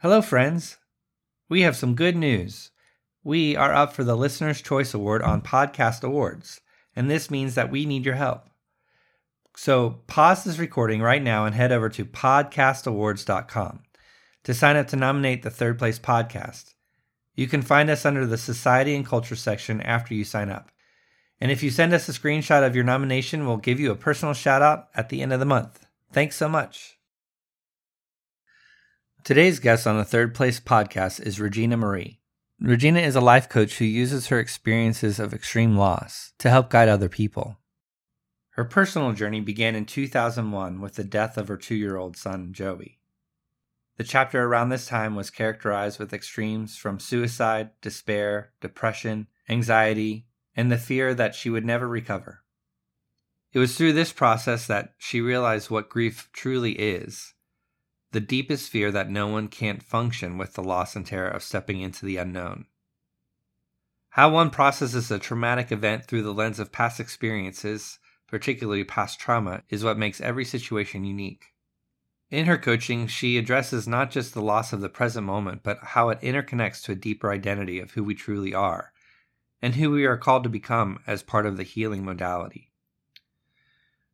Hello, friends. We have some good news. We are up for the Listener's Choice Award on Podcast Awards, and this means that we need your help. So pause this recording right now and head over to podcastawards.com to sign up to nominate the third place podcast. You can find us under the Society and Culture section after you sign up. And if you send us a screenshot of your nomination, we'll give you a personal shout out at the end of the month. Thanks so much. Today's guest on the Third Place podcast is Regina Marie. Regina is a life coach who uses her experiences of extreme loss to help guide other people. Her personal journey began in 2001 with the death of her two year old son, Joey. The chapter around this time was characterized with extremes from suicide, despair, depression, anxiety, and the fear that she would never recover. It was through this process that she realized what grief truly is the deepest fear that no one can't function with the loss and terror of stepping into the unknown. How one processes a traumatic event through the lens of past experiences, particularly past trauma, is what makes every situation unique. In her coaching, she addresses not just the loss of the present moment, but how it interconnects to a deeper identity of who we truly are and who we are called to become as part of the healing modality.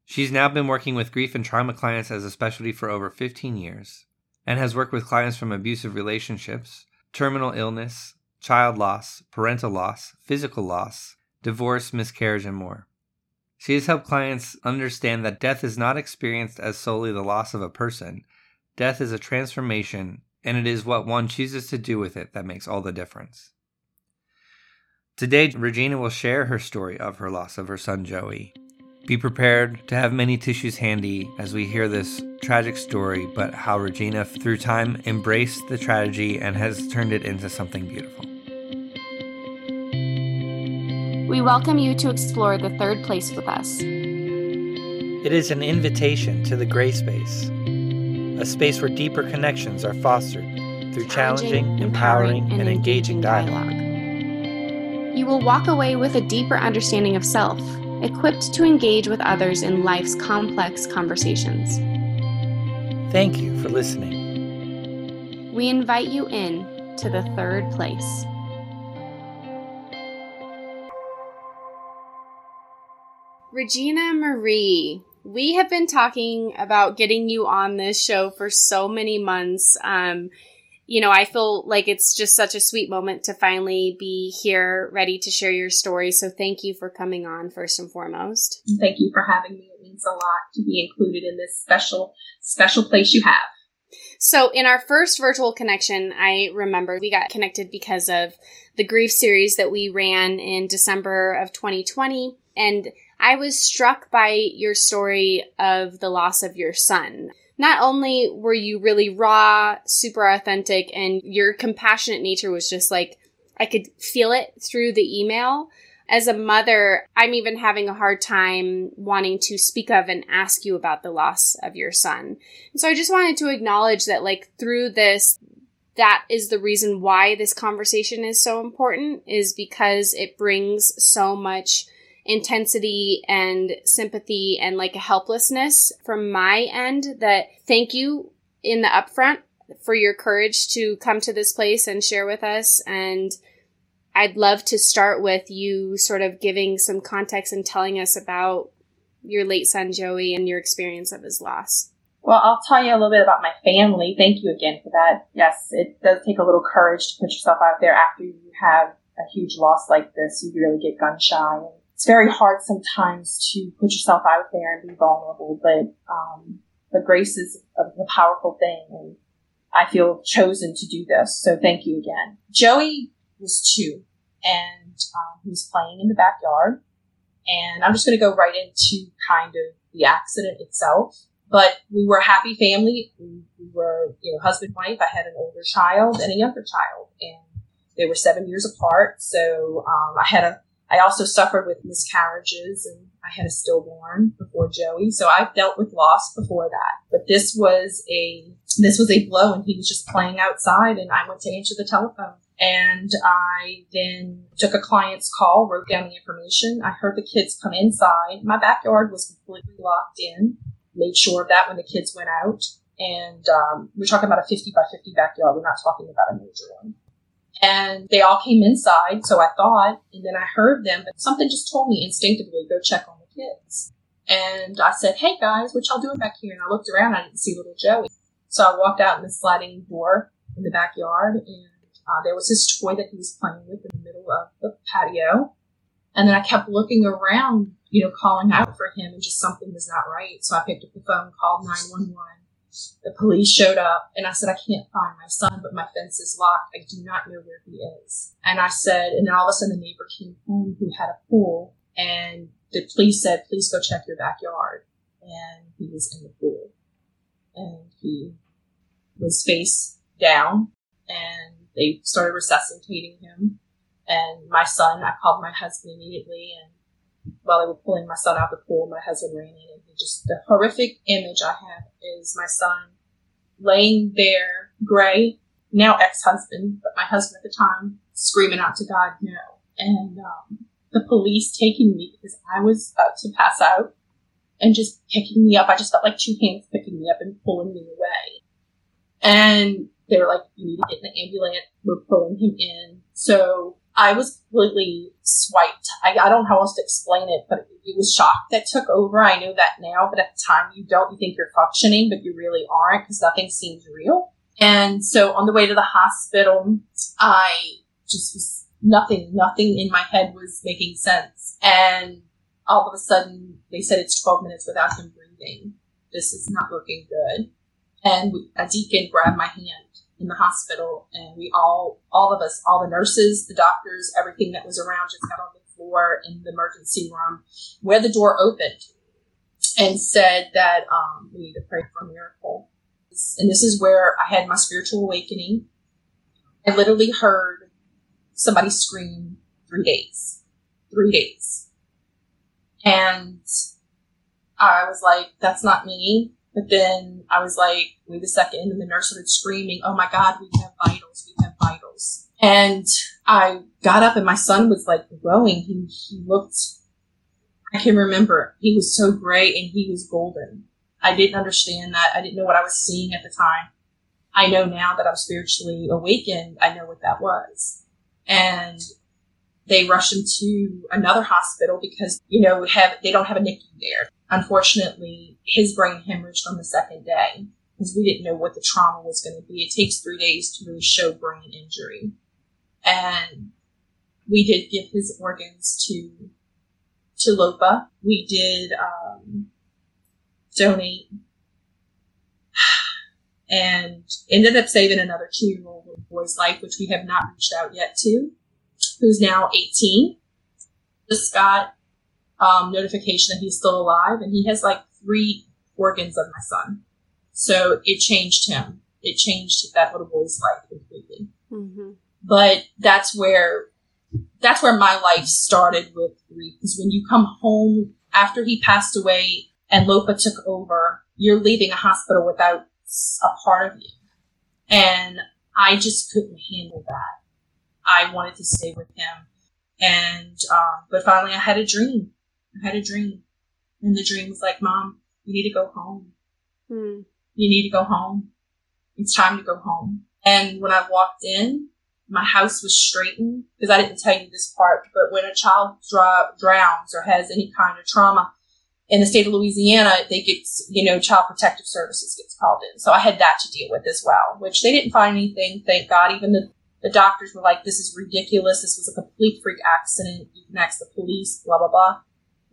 She's now been working with grief and trauma clients as a specialty for over 15 years and has worked with clients from abusive relationships, terminal illness, child loss, parental loss, physical loss, divorce, miscarriage, and more. She has helped clients understand that death is not experienced as solely the loss of a person. Death is a transformation, and it is what one chooses to do with it that makes all the difference. Today, Regina will share her story of her loss of her son Joey be prepared to have many tissues handy as we hear this tragic story, but how Regina, through time, embraced the tragedy and has turned it into something beautiful. We welcome you to explore the third place with us. It is an invitation to the gray space, a space where deeper connections are fostered through challenging, empowering, and, and engaging dialogue. dialogue. You will walk away with a deeper understanding of self equipped to engage with others in life's complex conversations. Thank you for listening. We invite you in to the third place. Regina Marie, we have been talking about getting you on this show for so many months. Um, you know, I feel like it's just such a sweet moment to finally be here ready to share your story. So thank you for coming on first and foremost. Thank you for having me. It means a lot to be included in this special, special place you have. So, in our first virtual connection, I remember we got connected because of the grief series that we ran in December of 2020. And I was struck by your story of the loss of your son not only were you really raw, super authentic, and your compassionate nature was just like, I could feel it through the email. As a mother, I'm even having a hard time wanting to speak of and ask you about the loss of your son. And so I just wanted to acknowledge that, like, through this, that is the reason why this conversation is so important, is because it brings so much intensity and sympathy and like a helplessness from my end that thank you in the upfront for your courage to come to this place and share with us. And I'd love to start with you sort of giving some context and telling us about your late son, Joey, and your experience of his loss. Well, I'll tell you a little bit about my family. Thank you again for that. Yes, it does take a little courage to put yourself out there after you have a huge loss like this. You really get gun shy it's very hard sometimes to put yourself out there and be vulnerable, but um, the grace is a, a powerful thing, and I feel chosen to do this. So thank you again. Joey was two, and um, he was playing in the backyard, and I'm just going to go right into kind of the accident itself. But we were a happy family. We, we were, you know, husband wife. I had an older child and a younger child, and they were seven years apart. So um, I had a I also suffered with miscarriages and I had a stillborn before Joey. So I've dealt with loss before that. But this was a this was a blow and he was just playing outside and I went to answer the telephone. And I then took a client's call, wrote down the information. I heard the kids come inside. My backyard was completely locked in. Made sure of that when the kids went out. And um, we're talking about a 50 by 50 backyard. We're not talking about a major one. And they all came inside, so I thought, and then I heard them, but something just told me instinctively, go check on the kids. And I said, hey guys, what y'all doing back here? And I looked around, I didn't see little Joey. So I walked out in the sliding door in the backyard, and uh, there was his toy that he was playing with in the middle of the patio. And then I kept looking around, you know, calling out for him, and just something was not right. So I picked up the phone, called 911. The police showed up, and I said, I can't find my son, but my fence is locked. I do not know where he is. And I said, and then all of a sudden the neighbor came home who had a pool, and the police said, please go check your backyard. And he was in the pool. And he was face down, and they started resuscitating him. And my son, I called my husband immediately, and while they were pulling my son out of the pool, my husband ran in, and he just the horrific image I have is my son laying there, gray, now ex-husband, but my husband at the time, screaming out to God, no. And um, the police taking me because I was about to pass out and just picking me up. I just felt like two hands picking me up and pulling me away. And they were like, you need to get in the ambulance. We're pulling him in. So I was completely swiped. I, I don't know how else to explain it, but it was shock that took over. I know that now, but at the time you don't. You think you're functioning, but you really aren't because nothing seems real. And so on the way to the hospital, I just was nothing, nothing in my head was making sense. And all of a sudden they said it's 12 minutes without him breathing. This is not looking good. And a deacon grabbed my hand in the hospital and we all, all of us, all the nurses, the doctors, everything that was around just got on the floor in the emergency room where the door opened and said that um, we need to pray for a miracle. And this is where I had my spiritual awakening. I literally heard somebody scream three days, three days. And I was like, that's not me. But then I was like, wait a second. And the nurse started screaming, oh my God, we have vitals. We have vitals. And I got up and my son was like glowing. He, he looked, I can remember he was so gray and he was golden. I didn't understand that. I didn't know what I was seeing at the time. I know now that I'm spiritually awakened. I know what that was. And they rushed him to another hospital because, you know, have, they don't have a NICU there. Unfortunately, his brain hemorrhaged on the second day because we didn't know what the trauma was going to be. It takes three days to really show brain injury. And we did give his organs to, to LOPA. We did, um, donate and ended up saving another two year old boy's life, which we have not reached out yet to, who's now 18. Just got um, notification that he's still alive, and he has like three organs of my son. So it changed him. It changed that little boy's life completely. Mm-hmm. But that's where that's where my life started with grief. Because when you come home after he passed away and Lopa took over, you're leaving a hospital without a part of you. And I just couldn't handle that. I wanted to stay with him. And, um, but finally I had a dream. I had a dream. And the dream was like, Mom, you need to go home. Hmm. You need to go home. It's time to go home. And when I walked in, my house was straightened because I didn't tell you this part, but when a child drowns or has any kind of trauma, in the state of Louisiana, they get, you know, child protective services gets called in. So I had that to deal with as well, which they didn't find anything. Thank God. Even the, the doctors were like, this is ridiculous. This was a complete freak accident. You can ask the police, blah, blah, blah.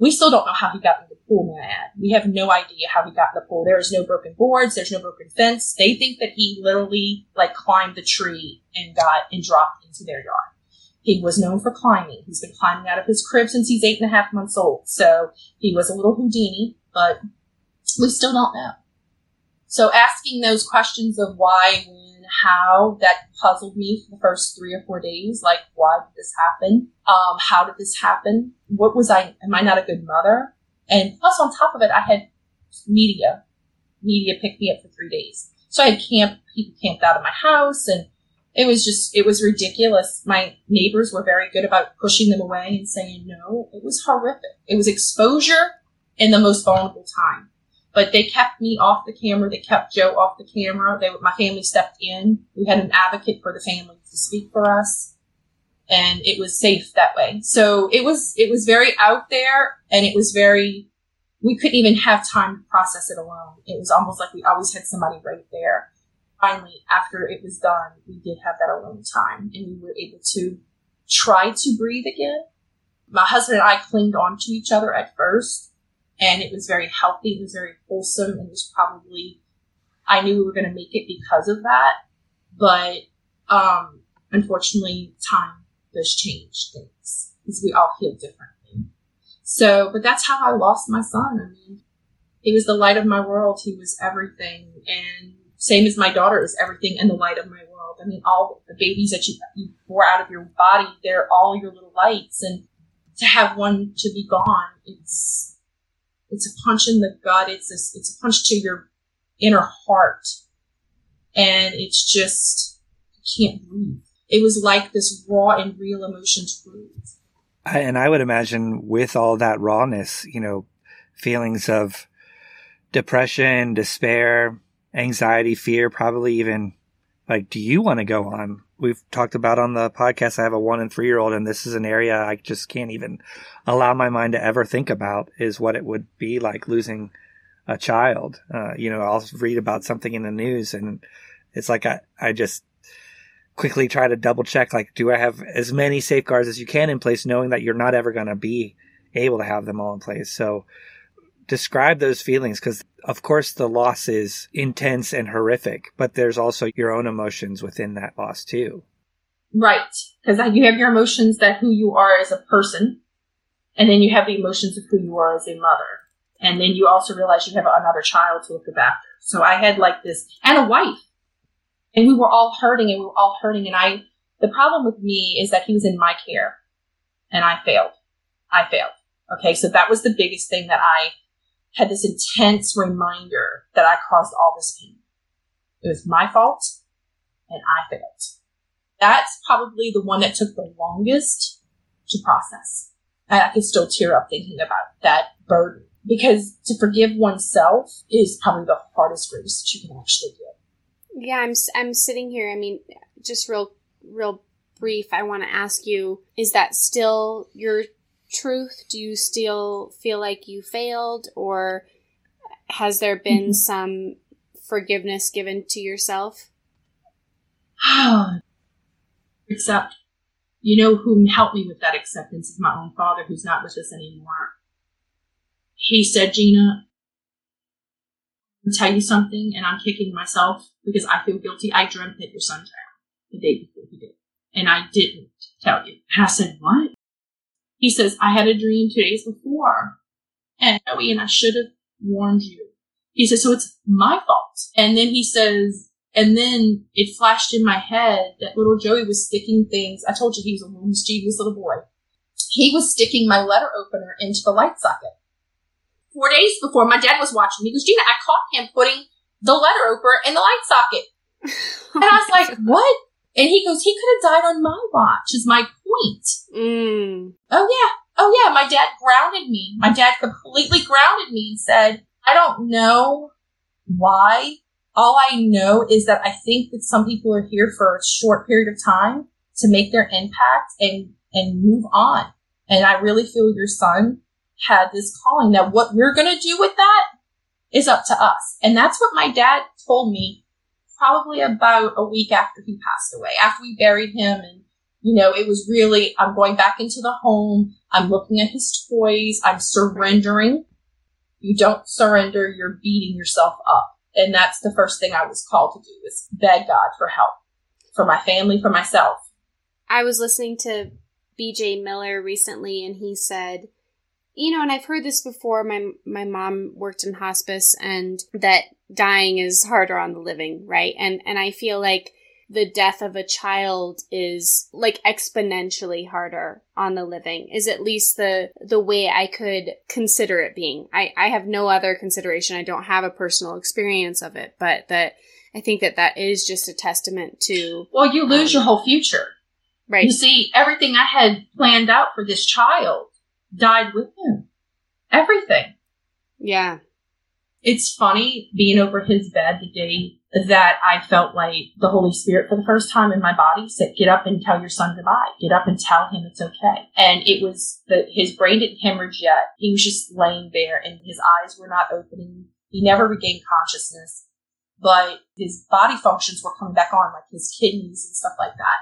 We still don't know how he got in the pool, add. We have no idea how he got in the pool. There is no broken boards. There's no broken fence. They think that he literally like climbed the tree and got and dropped into their yard. He was known for climbing. He's been climbing out of his crib since he's eight and a half months old. So he was a little Houdini, but we still don't know. So asking those questions of why, how, that puzzled me for the first three or four days. Like, why did this happen? Um, how did this happen? What was I, am I not a good mother? And plus on top of it, I had media. Media picked me up for three days. So I had camp, people camped out of my house and it was just, it was ridiculous. My neighbors were very good about pushing them away and saying no. It was horrific. It was exposure in the most vulnerable time. But they kept me off the camera. They kept Joe off the camera. They, my family stepped in. We had an advocate for the family to speak for us, and it was safe that way. So it was it was very out there, and it was very. We couldn't even have time to process it alone. It was almost like we always had somebody right there. Finally, after it was done, we did have that alone time, and we were able to try to breathe again. My husband and I clinged on to each other at first and it was very healthy. It was very wholesome. And it was probably, I knew we were going to make it because of that. But, um, unfortunately, time does change things because we all heal differently. So, but that's how I lost my son. I mean, he was the light of my world. He was everything. And same as my daughter is everything and the light of my world. I mean, all the babies that you, you pour out of your body, they're all your little lights. And to have one to be gone, it's, it's a punch in the gut. It's a, it's a punch to your inner heart. And it's just, you can't breathe. It was like this raw and real emotion to breathe. and I would imagine with all that rawness, you know, feelings of depression, despair, anxiety, fear, probably even like, do you want to go on? We've talked about on the podcast. I have a one and three year old, and this is an area I just can't even allow my mind to ever think about is what it would be like losing a child. Uh, you know, I'll read about something in the news, and it's like I, I just quickly try to double check like, do I have as many safeguards as you can in place, knowing that you're not ever going to be able to have them all in place? So, describe those feelings because of course the loss is intense and horrific but there's also your own emotions within that loss too. Right. Because you have your emotions that who you are as a person and then you have the emotions of who you are as a mother. And then you also realize you have another child to look after. So i had like this and a wife. And we were all hurting and we were all hurting and i the problem with me is that he was in my care and i failed. I failed. Okay so that was the biggest thing that i had this intense reminder that I caused all this pain. It was my fault and I failed. That's probably the one that took the longest to process. And I can still tear up thinking about that burden because to forgive oneself is probably the hardest grace that you can actually give. Yeah, I'm I'm sitting here. I mean, just real real brief. I want to ask you: Is that still your truth? Do you still feel like you failed, or has there been mm-hmm. some forgiveness given to yourself? Accept. You know who helped me with that acceptance is my own father, who's not with us anymore. He said, Gina, I'll tell you something, and I'm kicking myself because I feel guilty. I dreamt that your son drowned the day before he did, and I didn't tell you. And I said, What? He says, I had a dream two days before. And Joey, and I should have warned you. He says, so it's my fault. And then he says, and then it flashed in my head that little Joey was sticking things. I told you he was a little mischievous little boy. He was sticking my letter opener into the light socket. Four days before, my dad was watching me. He goes, Gina, I caught him putting the letter opener in the light socket. and I was like, what? And he goes, he could have died on my watch, is my point. Mm. Oh, yeah. Oh, yeah. My dad grounded me. My dad completely grounded me and said, I don't know why. All I know is that I think that some people are here for a short period of time to make their impact and, and move on. And I really feel your son had this calling that what we're going to do with that is up to us. And that's what my dad told me probably about a week after he passed away, after we buried him. And, you know, it was really, I'm going back into the home. I'm looking at his toys. I'm surrendering. You don't surrender. You're beating yourself up. And that's the first thing I was called to do is beg God for help for my family, for myself. I was listening to BJ Miller recently and he said, you know, and I've heard this before. My my mom worked in hospice, and that dying is harder on the living, right? And and I feel like the death of a child is like exponentially harder on the living is at least the the way I could consider it being. I I have no other consideration. I don't have a personal experience of it, but that I think that that is just a testament to Well, you lose um, your whole future. Right. You see, everything I had planned out for this child died with him. Everything. Yeah. It's funny being over his bed the day that I felt like the Holy Spirit for the first time in my body said, get up and tell your son goodbye. Get up and tell him it's okay. And it was that his brain didn't hemorrhage yet. He was just laying there and his eyes were not opening. He never regained consciousness, but his body functions were coming back on, like his kidneys and stuff like that.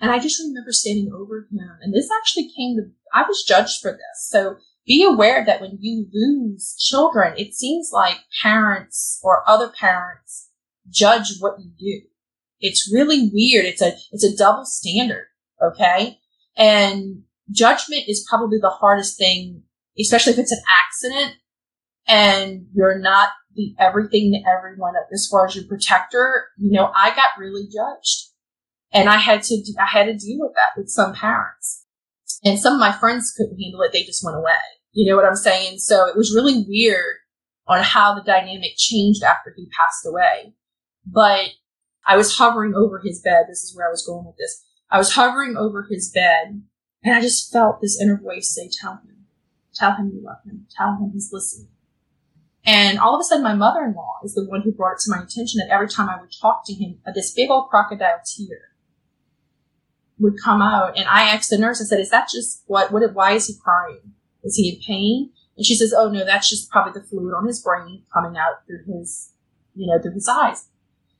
And I just remember standing over him and this actually came to, I was judged for this. So be aware that when you lose children, it seems like parents or other parents judge what you do. It's really weird. It's a, it's a double standard. Okay. And judgment is probably the hardest thing, especially if it's an accident and you're not the everything to everyone as far as your protector. You know, I got really judged and I had to, I had to deal with that with some parents. And some of my friends couldn't handle it. They just went away. You know what I'm saying? So it was really weird on how the dynamic changed after he passed away. But I was hovering over his bed. This is where I was going with this. I was hovering over his bed and I just felt this inner voice say, tell him, tell him you love him, tell him he's listening. And all of a sudden, my mother-in-law is the one who brought it to my attention that every time I would talk to him, uh, this big old crocodile tear would come out. And I asked the nurse, I said, is that just what, what, why is he crying? Is he in pain? And she says, oh no, that's just probably the fluid on his brain coming out through his, you know, through his eyes.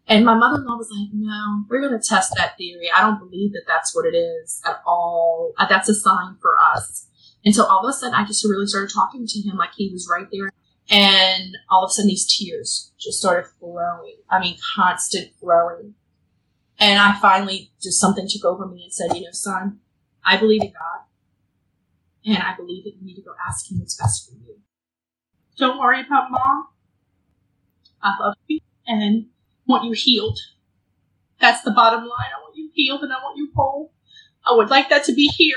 And my mother-in-law was like, no, we're going to test that theory. I don't believe that that's what it is at all. Uh, that's a sign for us. And so all of a sudden I just really started talking to him like he was right there. And all of a sudden these tears just started flowing. I mean, constant flowing. And I finally just something took over me and said, you know, son, I believe in God. And I believe that you need to go ask him what's best for you. Don't worry about mom. I love you and want you healed. That's the bottom line. I want you healed and I want you whole. I would like that to be here.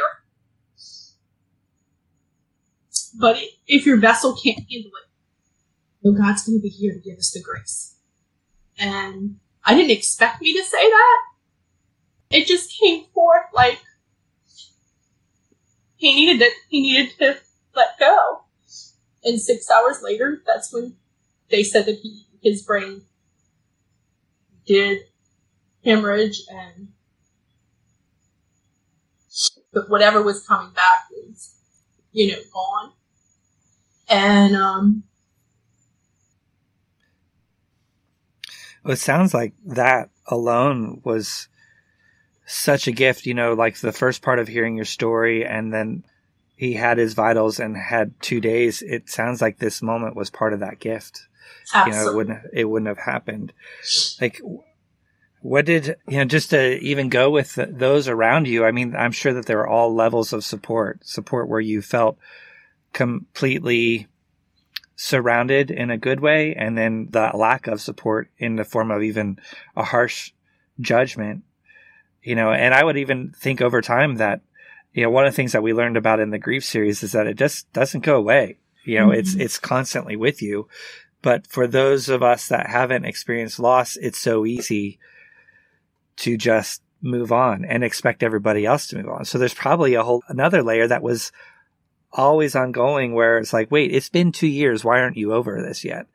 But if your vessel can't handle it, well, God's going to be here to give us the grace. And I didn't expect me to say that. It just came forth like he needed it. He needed to let go. And six hours later, that's when they said that he his brain did hemorrhage and but whatever was coming back was, you know, gone. And um Well, it sounds like that alone was such a gift, you know, like the first part of hearing your story and then he had his vitals and had two days. It sounds like this moment was part of that gift. Absolutely. You know, it wouldn't, it wouldn't have happened. Like, what did, you know, just to even go with those around you? I mean, I'm sure that there are all levels of support, support where you felt completely surrounded in a good way, and then the lack of support in the form of even a harsh judgment. You know, and I would even think over time that, you know, one of the things that we learned about in the grief series is that it just doesn't go away. You know, mm-hmm. it's it's constantly with you. But for those of us that haven't experienced loss, it's so easy to just move on and expect everybody else to move on. So there's probably a whole another layer that was always ongoing where it's like, wait, it's been two years. Why aren't you over this yet?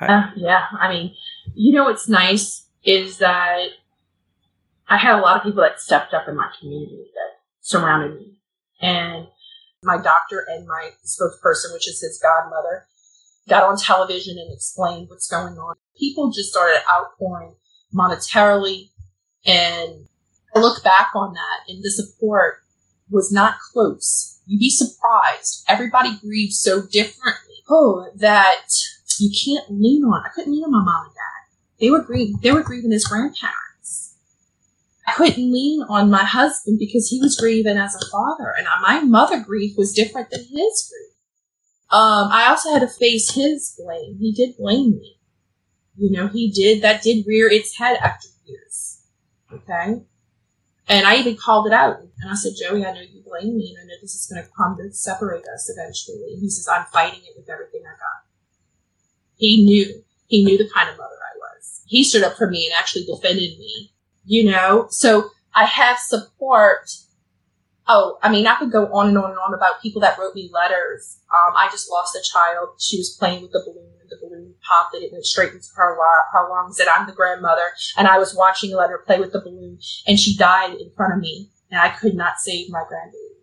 Uh, yeah. I mean, you know, what's nice is that I had a lot of people that stepped up in my community that surrounded me. And my doctor and my spokesperson, which is his godmother, got on television and explained what's going on. People just started outpouring monetarily. And I look back on that and the support was not close You'd be surprised. Everybody grieves so differently. Oh, that you can't lean on. I couldn't lean on my mom and dad. They were grieving. They were grieving as grandparents. I couldn't lean on my husband because he was grieving as a father, and my mother grief was different than his grief. Um, I also had to face his blame. He did blame me. You know, he did. That did rear its head after years. Okay. And I even called it out. And I said, Joey, I know you blame me and I know this is going to come to separate us eventually. And he says, I'm fighting it with everything I got. He knew. He knew the kind of mother I was. He stood up for me and actually defended me, you know? So I have support. Oh, I mean, I could go on and on and on about people that wrote me letters. Um, I just lost a child. She was playing with the balloon and the balloon popped and it went straight into her, her lungs. And I'm the grandmother, and I was watching let her play with the balloon, and she died in front of me, and I could not save my grandbaby.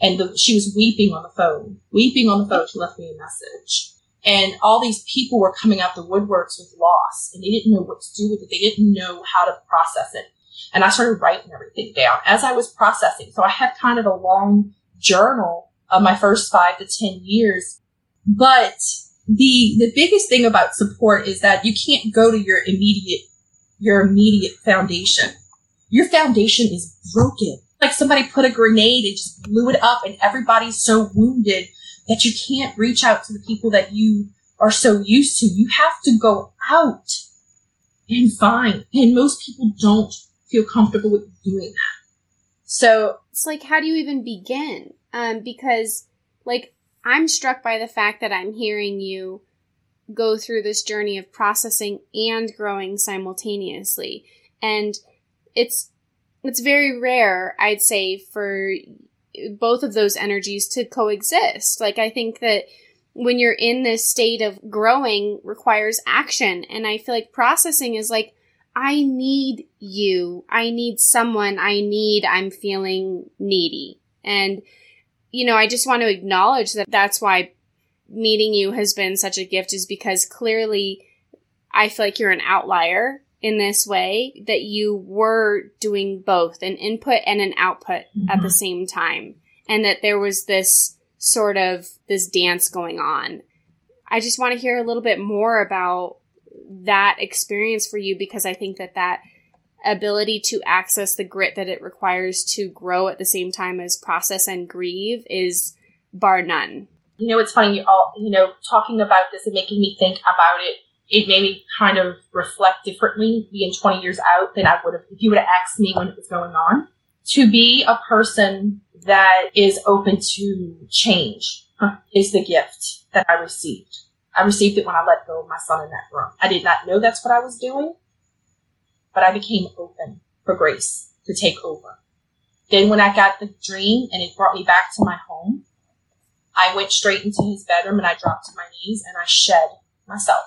And the, she was weeping on the phone, weeping on the phone. She left me a message. And all these people were coming out the woodworks with loss, and they didn't know what to do with it. They didn't know how to process it. And I started writing everything down as I was processing. So I had kind of a long journal of my first five to 10 years. But the, the biggest thing about support is that you can't go to your immediate, your immediate foundation. Your foundation is broken. Like somebody put a grenade and just blew it up and everybody's so wounded that you can't reach out to the people that you are so used to. You have to go out and find. And most people don't feel comfortable with doing that. So it's like, how do you even begin? Um, because like I'm struck by the fact that I'm hearing you go through this journey of processing and growing simultaneously. And it's it's very rare, I'd say, for both of those energies to coexist. Like I think that when you're in this state of growing requires action and I feel like processing is like I need you. I need someone. I need, I'm feeling needy. And, you know, I just want to acknowledge that that's why meeting you has been such a gift is because clearly I feel like you're an outlier in this way that you were doing both an input and an output mm-hmm. at the mm-hmm. same time. And that there was this sort of this dance going on. I just want to hear a little bit more about that experience for you because I think that that ability to access the grit that it requires to grow at the same time as process and grieve is bar none. You know, it's funny, you all, you know, talking about this and making me think about it, it made me kind of reflect differently being 20 years out than I would have, if you would have asked me when it was going on. To be a person that is open to change is the gift that I received. I received it when I let go of my son in that room. I did not know that's what I was doing, but I became open for grace to take over. Then when I got the dream and it brought me back to my home, I went straight into his bedroom and I dropped to my knees and I shed myself.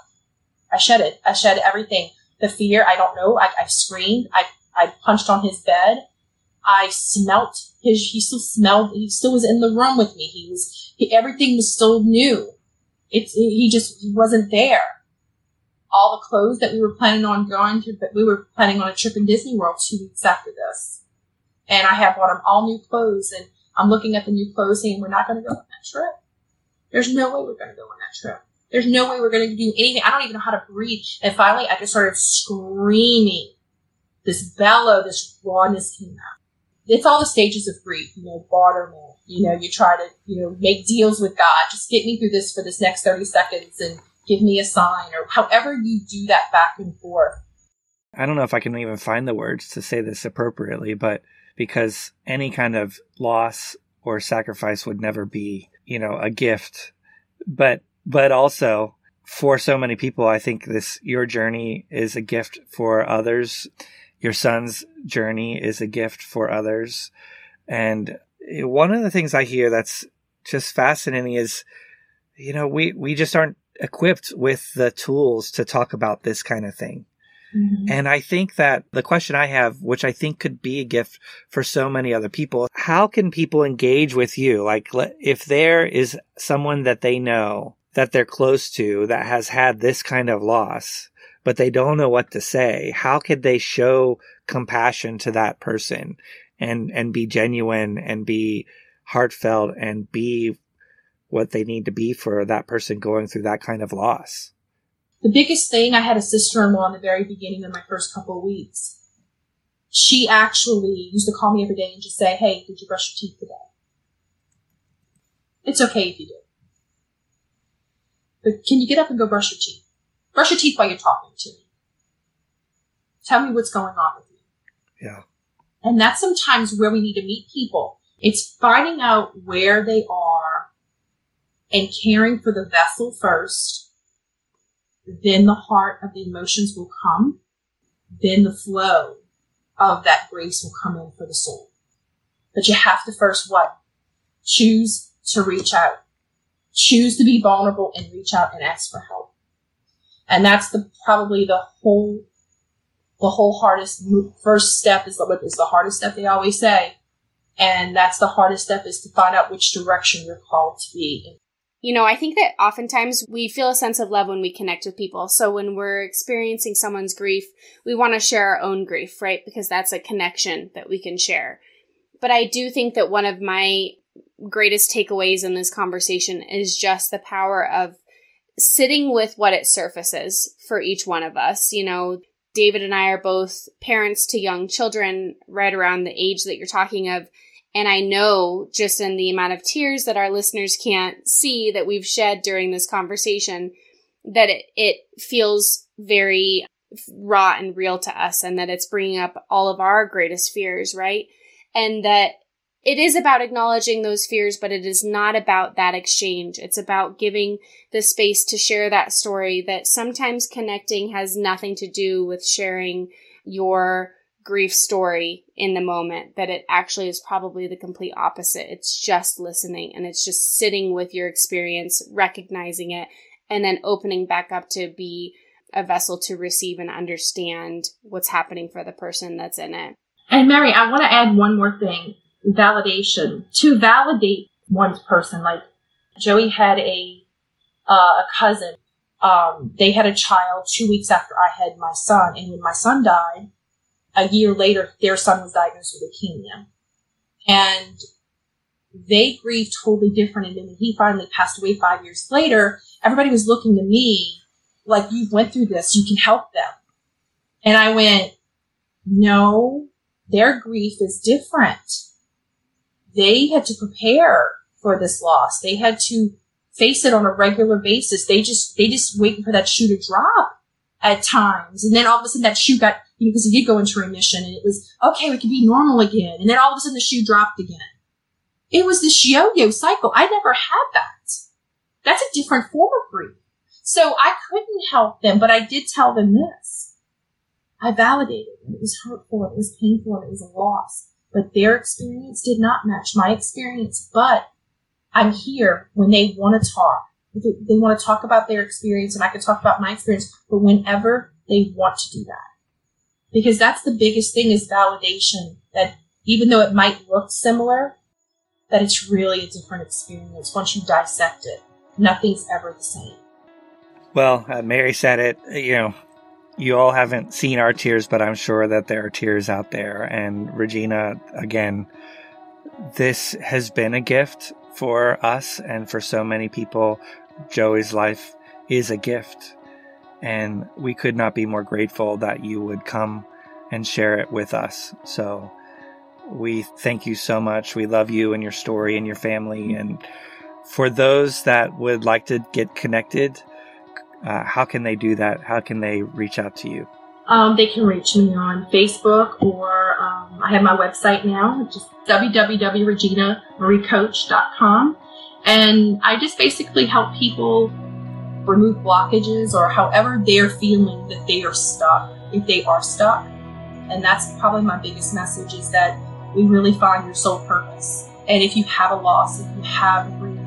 I shed it. I shed everything. The fear, I don't know. I, I screamed. I, I punched on his bed. I smelt his, he still smelled, he still was in the room with me. He was, he, everything was still new. It's he just he wasn't there. All the clothes that we were planning on going to, but we were planning on a trip in Disney World two weeks after this, and I had bought him all new clothes, and I'm looking at the new clothes saying we're not going to go on that trip. There's no way we're going to go on that trip. There's no way we're going to do anything. I don't even know how to breathe. And finally, I just started screaming. This bellow, this rawness came out. It's all the stages of grief, you know, barterment, you know, you try to, you know, make deals with God. Just get me through this for this next 30 seconds and give me a sign or however you do that back and forth. I don't know if I can even find the words to say this appropriately, but because any kind of loss or sacrifice would never be, you know, a gift. But, but also for so many people, I think this, your journey is a gift for others. Your son's journey is a gift for others. And one of the things I hear that's just fascinating is, you know, we, we just aren't equipped with the tools to talk about this kind of thing. Mm-hmm. And I think that the question I have, which I think could be a gift for so many other people, how can people engage with you? Like, if there is someone that they know that they're close to that has had this kind of loss, but they don't know what to say, how could they show compassion to that person and and be genuine and be heartfelt and be what they need to be for that person going through that kind of loss. The biggest thing, I had a sister-in-law in the very beginning of my first couple of weeks. She actually used to call me every day and just say, Hey, did you brush your teeth today? It's okay if you do. But can you get up and go brush your teeth? Brush your teeth while you're talking to me. Tell me what's going on with you. Yeah. And that's sometimes where we need to meet people. It's finding out where they are and caring for the vessel first. Then the heart of the emotions will come. Then the flow of that grace will come in for the soul. But you have to first what? Choose to reach out. Choose to be vulnerable and reach out and ask for help. And that's the probably the whole the whole hardest first step is the is the hardest step they always say, and that's the hardest step is to find out which direction you're called to be. You know, I think that oftentimes we feel a sense of love when we connect with people. So when we're experiencing someone's grief, we want to share our own grief, right? Because that's a connection that we can share. But I do think that one of my greatest takeaways in this conversation is just the power of sitting with what it surfaces for each one of us. You know, David and I are both parents to young children right around the age that you're talking of. And I know just in the amount of tears that our listeners can't see that we've shed during this conversation, that it, it feels very raw and real to us and that it's bringing up all of our greatest fears, right? And that it is about acknowledging those fears, but it is not about that exchange. It's about giving the space to share that story that sometimes connecting has nothing to do with sharing your grief story in the moment, that it actually is probably the complete opposite. It's just listening and it's just sitting with your experience, recognizing it, and then opening back up to be a vessel to receive and understand what's happening for the person that's in it. And Mary, I want to add one more thing validation to validate one's person. Like Joey had a uh, a cousin. Um, they had a child two weeks after I had my son, and when my son died, a year later, their son was diagnosed with leukemia, and they grieved totally different. And then when he finally passed away five years later, everybody was looking to me like, "You went through this. You can help them." And I went, "No, their grief is different." They had to prepare for this loss. They had to face it on a regular basis. They just, they just waiting for that shoe to drop at times. And then all of a sudden that shoe got, you know, because he did go into remission and it was, okay, we can be normal again. And then all of a sudden the shoe dropped again. It was this yo-yo cycle. I never had that. That's a different form of grief. So I couldn't help them, but I did tell them this. I validated and it was hurtful, it was painful, it was a loss but their experience did not match my experience. But I'm here when they want to talk. They want to talk about their experience and I can talk about my experience, but whenever they want to do that. Because that's the biggest thing is validation that even though it might look similar, that it's really a different experience once you dissect it. Nothing's ever the same. Well, uh, Mary said it, you know, you all haven't seen our tears, but I'm sure that there are tears out there. And Regina, again, this has been a gift for us and for so many people. Joey's life is a gift. And we could not be more grateful that you would come and share it with us. So we thank you so much. We love you and your story and your family. And for those that would like to get connected, uh, how can they do that? How can they reach out to you? Um, they can reach me on Facebook or um, I have my website now, which is. And I just basically help people remove blockages or however they're feeling that they are stuck, if they are stuck. And that's probably my biggest message is that we really find your soul purpose. And if you have a loss, if you have grief,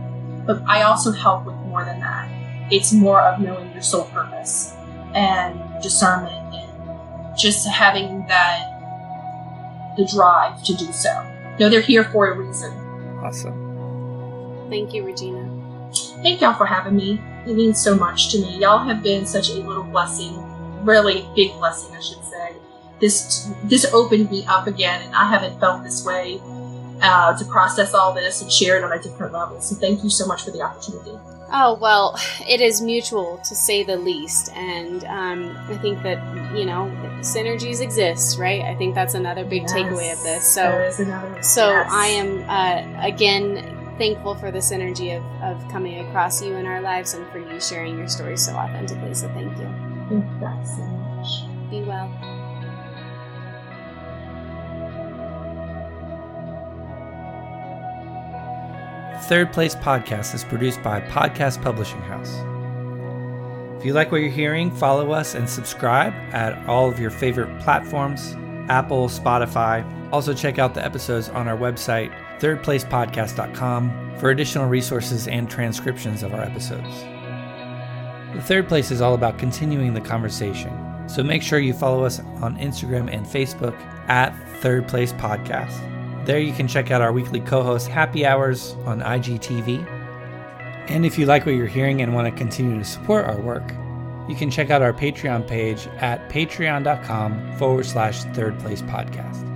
but I also help with more than that it's more of knowing your soul purpose and discernment and just having that the drive to do so. No, they're here for a reason. Awesome. Thank you, Regina. Thank y'all for having me. It means so much to me. Y'all have been such a little blessing, really big blessing, I should say. This this opened me up again, and I haven't felt this way uh, to process all this and share it on a different level. So thank you so much for the opportunity. Oh, well, it is mutual to say the least. And um, I think that, you know, synergies exist, right? I think that's another big yes, takeaway of this. So, so yes. I am, uh, again, thankful for the synergy of, of coming across you in our lives and for you sharing your story so authentically. So thank you. Thank you so much. Be well. Third Place Podcast is produced by Podcast Publishing House. If you like what you're hearing, follow us and subscribe at all of your favorite platforms Apple, Spotify. Also, check out the episodes on our website, thirdplacepodcast.com, for additional resources and transcriptions of our episodes. The third place is all about continuing the conversation. So make sure you follow us on Instagram and Facebook at Third Place Podcast. There you can check out our weekly co host happy hours on IGTV. And if you like what you're hearing and want to continue to support our work, you can check out our Patreon page at patreon.com forward slash third place podcast.